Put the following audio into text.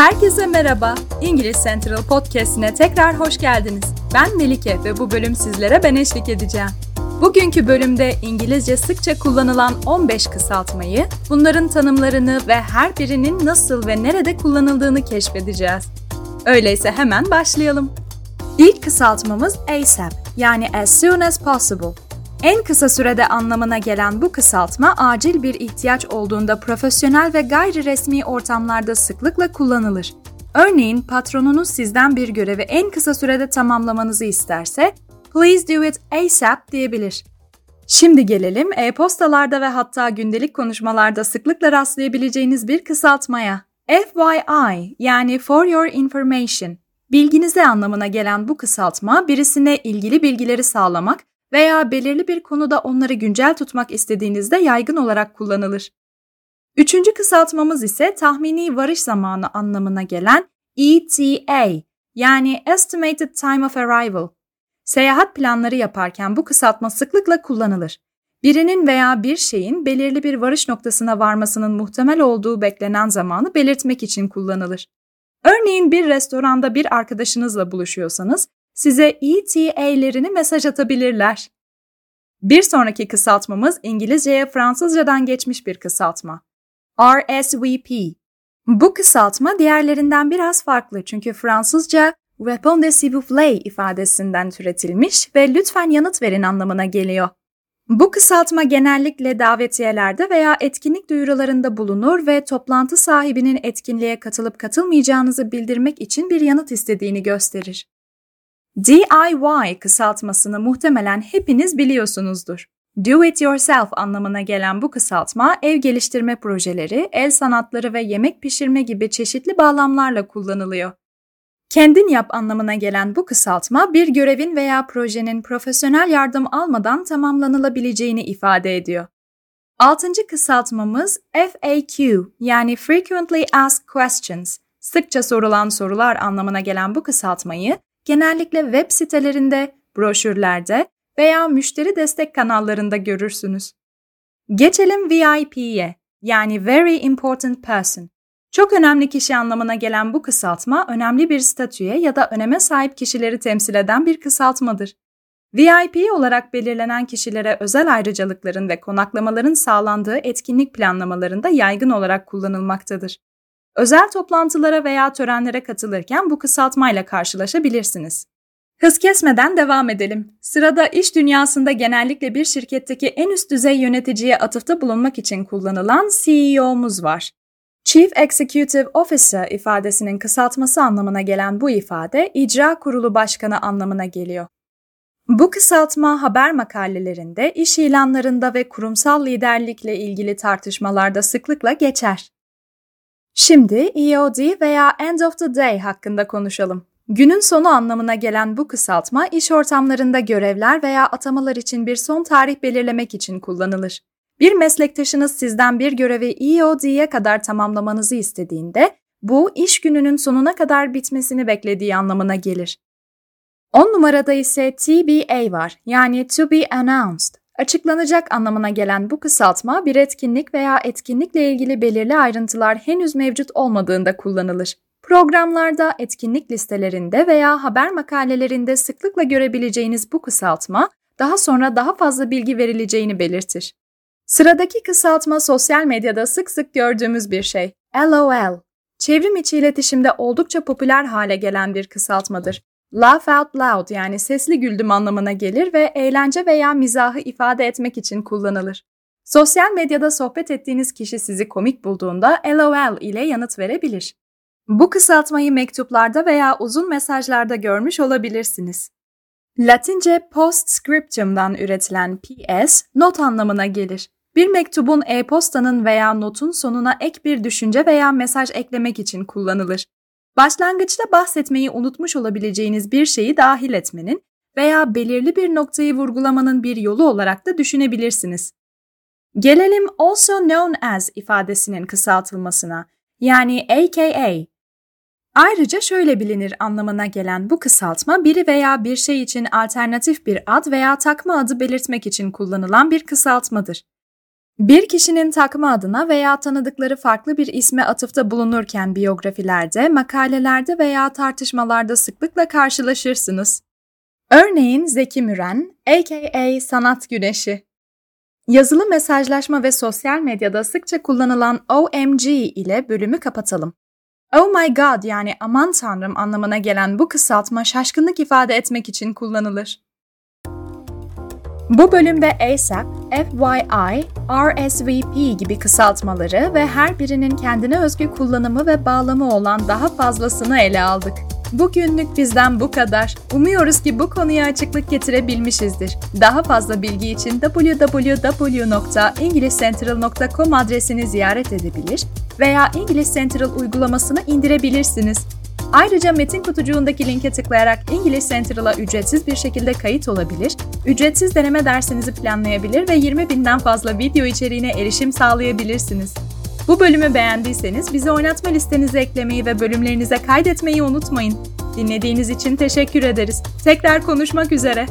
Herkese merhaba. İngiliz Central Podcast'ine tekrar hoş geldiniz. Ben Melike ve bu bölüm sizlere ben eşlik edeceğim. Bugünkü bölümde İngilizce sıkça kullanılan 15 kısaltmayı, bunların tanımlarını ve her birinin nasıl ve nerede kullanıldığını keşfedeceğiz. Öyleyse hemen başlayalım. İlk kısaltmamız ASAP yani as soon as possible. En kısa sürede anlamına gelen bu kısaltma acil bir ihtiyaç olduğunda profesyonel ve gayri resmi ortamlarda sıklıkla kullanılır. Örneğin patronunuz sizden bir görevi en kısa sürede tamamlamanızı isterse "Please do it ASAP" diyebilir. Şimdi gelelim e-postalarda ve hatta gündelik konuşmalarda sıklıkla rastlayabileceğiniz bir kısaltmaya. FYI yani For Your Information. Bilginize anlamına gelen bu kısaltma birisine ilgili bilgileri sağlamak veya belirli bir konuda onları güncel tutmak istediğinizde yaygın olarak kullanılır. Üçüncü kısaltmamız ise tahmini varış zamanı anlamına gelen ETA yani Estimated Time of Arrival. Seyahat planları yaparken bu kısaltma sıklıkla kullanılır. Birinin veya bir şeyin belirli bir varış noktasına varmasının muhtemel olduğu beklenen zamanı belirtmek için kullanılır. Örneğin bir restoranda bir arkadaşınızla buluşuyorsanız size ETA'lerini mesaj atabilirler. Bir sonraki kısaltmamız İngilizceye Fransızcadan geçmiş bir kısaltma. RSVP. Bu kısaltma diğerlerinden biraz farklı çünkü Fransızca Répondez s'il vous ifadesinden türetilmiş ve lütfen yanıt verin anlamına geliyor. Bu kısaltma genellikle davetiyelerde veya etkinlik duyurularında bulunur ve toplantı sahibinin etkinliğe katılıp katılmayacağınızı bildirmek için bir yanıt istediğini gösterir. DIY kısaltmasını muhtemelen hepiniz biliyorsunuzdur. Do it yourself anlamına gelen bu kısaltma ev geliştirme projeleri, el sanatları ve yemek pişirme gibi çeşitli bağlamlarla kullanılıyor. Kendin yap anlamına gelen bu kısaltma bir görevin veya projenin profesyonel yardım almadan tamamlanılabileceğini ifade ediyor. Altıncı kısaltmamız FAQ yani Frequently Asked Questions. Sıkça sorulan sorular anlamına gelen bu kısaltmayı genellikle web sitelerinde, broşürlerde veya müşteri destek kanallarında görürsünüz. Geçelim VIP'ye yani Very Important Person. Çok önemli kişi anlamına gelen bu kısaltma önemli bir statüye ya da öneme sahip kişileri temsil eden bir kısaltmadır. VIP olarak belirlenen kişilere özel ayrıcalıkların ve konaklamaların sağlandığı etkinlik planlamalarında yaygın olarak kullanılmaktadır. Özel toplantılara veya törenlere katılırken bu kısaltmayla karşılaşabilirsiniz. Hız kesmeden devam edelim. Sırada iş dünyasında genellikle bir şirketteki en üst düzey yöneticiye atıfta bulunmak için kullanılan CEO'muz var. Chief Executive Officer ifadesinin kısaltması anlamına gelen bu ifade icra kurulu başkanı anlamına geliyor. Bu kısaltma haber makalelerinde, iş ilanlarında ve kurumsal liderlikle ilgili tartışmalarda sıklıkla geçer. Şimdi EOD veya End of the Day hakkında konuşalım. Günün sonu anlamına gelen bu kısaltma iş ortamlarında görevler veya atamalar için bir son tarih belirlemek için kullanılır. Bir meslektaşınız sizden bir görevi EOD'ye kadar tamamlamanızı istediğinde bu iş gününün sonuna kadar bitmesini beklediği anlamına gelir. 10 numarada ise TBA var yani to be announced. Açıklanacak anlamına gelen bu kısaltma bir etkinlik veya etkinlikle ilgili belirli ayrıntılar henüz mevcut olmadığında kullanılır. Programlarda, etkinlik listelerinde veya haber makalelerinde sıklıkla görebileceğiniz bu kısaltma daha sonra daha fazla bilgi verileceğini belirtir. Sıradaki kısaltma sosyal medyada sık sık gördüğümüz bir şey. LOL. Çevrim içi iletişimde oldukça popüler hale gelen bir kısaltmadır. Laugh out loud yani sesli güldüm anlamına gelir ve eğlence veya mizahı ifade etmek için kullanılır. Sosyal medyada sohbet ettiğiniz kişi sizi komik bulduğunda LOL ile yanıt verebilir. Bu kısaltmayı mektuplarda veya uzun mesajlarda görmüş olabilirsiniz. Latince postscriptum'dan üretilen PS, not anlamına gelir. Bir mektubun e-postanın veya notun sonuna ek bir düşünce veya mesaj eklemek için kullanılır. Başlangıçta bahsetmeyi unutmuş olabileceğiniz bir şeyi dahil etmenin veya belirli bir noktayı vurgulamanın bir yolu olarak da düşünebilirsiniz. Gelelim also known as ifadesinin kısaltılmasına yani aka. Ayrıca şöyle bilinir anlamına gelen bu kısaltma biri veya bir şey için alternatif bir ad veya takma adı belirtmek için kullanılan bir kısaltmadır. Bir kişinin takma adına veya tanıdıkları farklı bir isme atıfta bulunurken biyografilerde, makalelerde veya tartışmalarda sıklıkla karşılaşırsınız. Örneğin Zeki Müren, aka Sanat Güneşi. Yazılı mesajlaşma ve sosyal medyada sıkça kullanılan OMG ile bölümü kapatalım. Oh my god yani aman tanrım anlamına gelen bu kısaltma şaşkınlık ifade etmek için kullanılır. Bu bölümde ASAP, FYI, RSVP gibi kısaltmaları ve her birinin kendine özgü kullanımı ve bağlamı olan daha fazlasını ele aldık. Bugünlük bizden bu kadar. Umuyoruz ki bu konuya açıklık getirebilmişizdir. Daha fazla bilgi için www.englishcentral.com adresini ziyaret edebilir veya English Central uygulamasını indirebilirsiniz. Ayrıca metin kutucuğundaki linke tıklayarak English Central'a ücretsiz bir şekilde kayıt olabilir, ücretsiz deneme dersinizi planlayabilir ve 20 binden fazla video içeriğine erişim sağlayabilirsiniz. Bu bölümü beğendiyseniz bizi oynatma listenize eklemeyi ve bölümlerinize kaydetmeyi unutmayın. Dinlediğiniz için teşekkür ederiz. Tekrar konuşmak üzere.